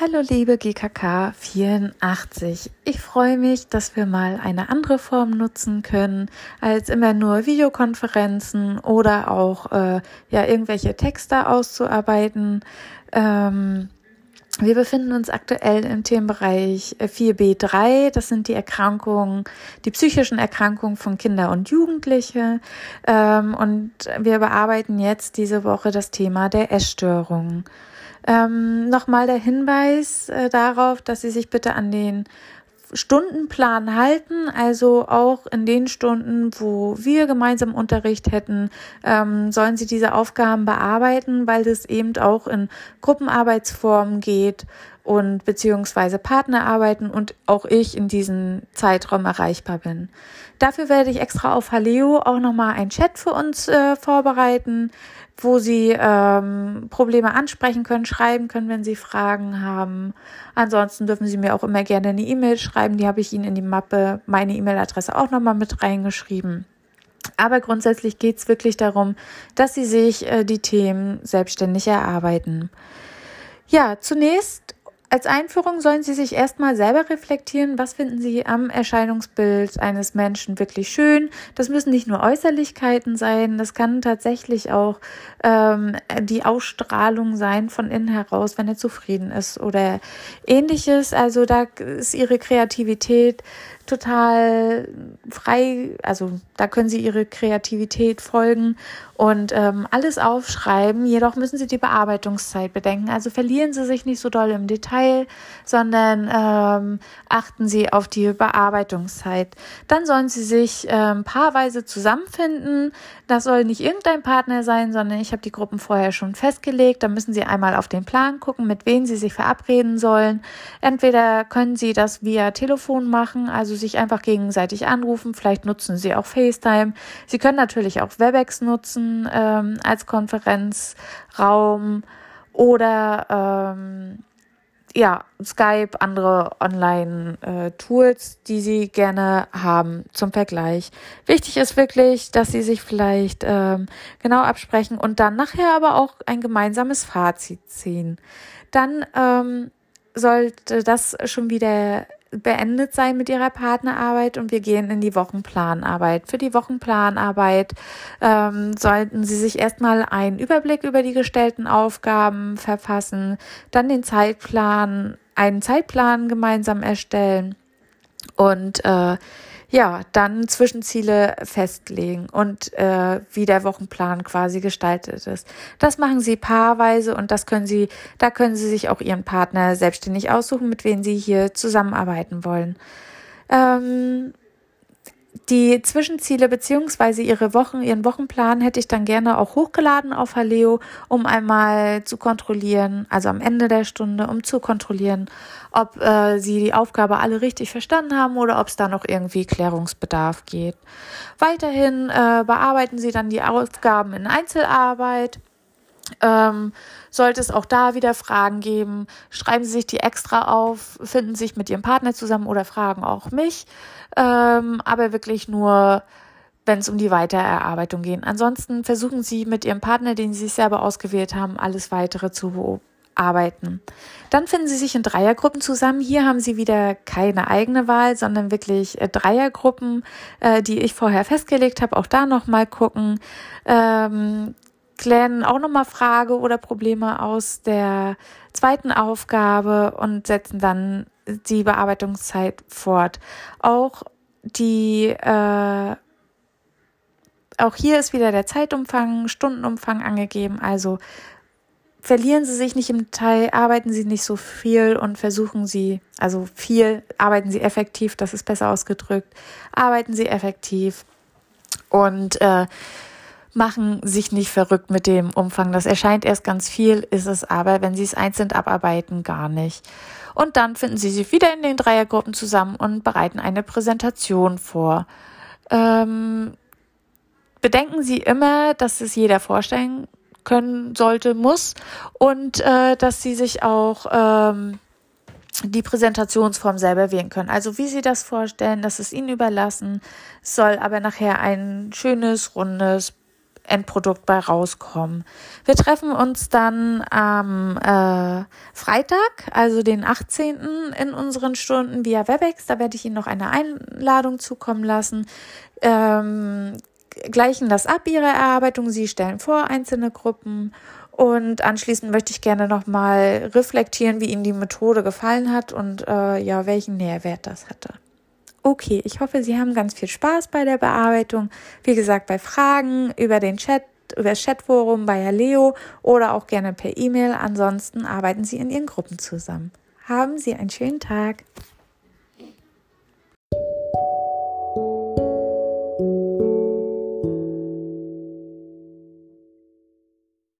Hallo liebe GKK 84. Ich freue mich, dass wir mal eine andere Form nutzen können als immer nur Videokonferenzen oder auch äh, ja irgendwelche Texte auszuarbeiten. Ähm, wir befinden uns aktuell im Themenbereich 4b3. Das sind die Erkrankungen, die psychischen Erkrankungen von Kinder und Jugendliche. Ähm, und wir bearbeiten jetzt diese Woche das Thema der Essstörungen. Ähm, Nochmal der Hinweis äh, darauf, dass Sie sich bitte an den Stundenplan halten, also auch in den Stunden, wo wir gemeinsam Unterricht hätten, ähm, sollen Sie diese Aufgaben bearbeiten, weil es eben auch in Gruppenarbeitsformen geht und beziehungsweise Partnerarbeiten und auch ich in diesem Zeitraum erreichbar bin. Dafür werde ich extra auf Haleo auch nochmal ein Chat für uns äh, vorbereiten, wo Sie ähm, Probleme ansprechen können, schreiben können, wenn Sie Fragen haben. Ansonsten dürfen Sie mir auch immer gerne eine E-Mail schreiben. Die habe ich Ihnen in die Mappe, meine E-Mail-Adresse auch nochmal mit reingeschrieben. Aber grundsätzlich geht es wirklich darum, dass Sie sich äh, die Themen selbstständig erarbeiten. Ja, zunächst als Einführung sollen Sie sich erstmal selber reflektieren, was finden Sie am Erscheinungsbild eines Menschen wirklich schön. Das müssen nicht nur Äußerlichkeiten sein, das kann tatsächlich auch ähm, die Ausstrahlung sein von innen heraus, wenn er zufrieden ist oder ähnliches. Also da ist Ihre Kreativität total frei, also da können Sie Ihre Kreativität folgen und ähm, alles aufschreiben. Jedoch müssen Sie die Bearbeitungszeit bedenken. Also verlieren Sie sich nicht so doll im Detail, sondern ähm, achten Sie auf die Bearbeitungszeit. Dann sollen Sie sich ähm, paarweise zusammenfinden. Das soll nicht irgendein Partner sein, sondern ich habe die Gruppen vorher schon festgelegt. Da müssen Sie einmal auf den Plan gucken, mit wem Sie sich verabreden sollen. Entweder können Sie das via Telefon machen, also sich einfach gegenseitig anrufen. Vielleicht nutzen Sie auch FaceTime. Sie können natürlich auch WebEx nutzen ähm, als Konferenzraum oder ähm, ja, Skype, andere Online-Tools, die Sie gerne haben zum Vergleich. Wichtig ist wirklich, dass Sie sich vielleicht ähm, genau absprechen und dann nachher aber auch ein gemeinsames Fazit ziehen. Dann ähm, sollte das schon wieder beendet sein mit ihrer Partnerarbeit und wir gehen in die Wochenplanarbeit. Für die Wochenplanarbeit ähm, sollten Sie sich erstmal einen Überblick über die gestellten Aufgaben verfassen, dann den Zeitplan, einen Zeitplan gemeinsam erstellen und äh, ja, dann Zwischenziele festlegen und äh, wie der Wochenplan quasi gestaltet ist. Das machen Sie paarweise und das können Sie, da können Sie sich auch Ihren Partner selbstständig aussuchen, mit wem Sie hier zusammenarbeiten wollen. Ähm, die Zwischenziele beziehungsweise ihre Wochen, ihren Wochenplan hätte ich dann gerne auch hochgeladen auf Haleo, um einmal zu kontrollieren, also am Ende der Stunde, um zu kontrollieren, ob äh, sie die Aufgabe alle richtig verstanden haben oder ob es da noch irgendwie Klärungsbedarf geht. Weiterhin äh, bearbeiten sie dann die Aufgaben in Einzelarbeit. Ähm, sollte es auch da wieder Fragen geben, schreiben Sie sich die extra auf, finden sich mit Ihrem Partner zusammen oder fragen auch mich ähm, aber wirklich nur, wenn es um die Weitererarbeitung geht. Ansonsten versuchen Sie mit Ihrem Partner, den Sie sich selber ausgewählt haben, alles weitere zu bearbeiten. Dann finden Sie sich in Dreiergruppen zusammen. Hier haben Sie wieder keine eigene Wahl, sondern wirklich äh, Dreiergruppen, äh, die ich vorher festgelegt habe. Auch da nochmal gucken. Ähm, klären auch nochmal Frage oder Probleme aus der zweiten Aufgabe und setzen dann die Bearbeitungszeit fort. Auch die äh, auch hier ist wieder der Zeitumfang, Stundenumfang angegeben. Also verlieren Sie sich nicht im Detail, arbeiten Sie nicht so viel und versuchen Sie, also viel, arbeiten Sie effektiv, das ist besser ausgedrückt, arbeiten Sie effektiv und äh, machen sich nicht verrückt mit dem Umfang. Das erscheint erst ganz viel, ist es aber, wenn Sie es einzeln abarbeiten, gar nicht. Und dann finden Sie sich wieder in den Dreiergruppen zusammen und bereiten eine Präsentation vor. Ähm, bedenken Sie immer, dass es jeder vorstellen können sollte, muss und äh, dass Sie sich auch ähm, die Präsentationsform selber wählen können. Also wie Sie das vorstellen, das ist Ihnen überlassen, soll aber nachher ein schönes, rundes, Endprodukt bei rauskommen. Wir treffen uns dann am äh, Freitag, also den 18. in unseren Stunden via Webex. Da werde ich Ihnen noch eine Einladung zukommen lassen. Ähm, gleichen das ab, Ihre Erarbeitung. Sie stellen vor einzelne Gruppen und anschließend möchte ich gerne nochmal reflektieren, wie Ihnen die Methode gefallen hat und äh, ja, welchen Nährwert das hatte. Okay, ich hoffe, Sie haben ganz viel Spaß bei der Bearbeitung. Wie gesagt, bei Fragen über den Chat, über das Chatforum bei Leo oder auch gerne per E-Mail. Ansonsten arbeiten Sie in Ihren Gruppen zusammen. Haben Sie einen schönen Tag.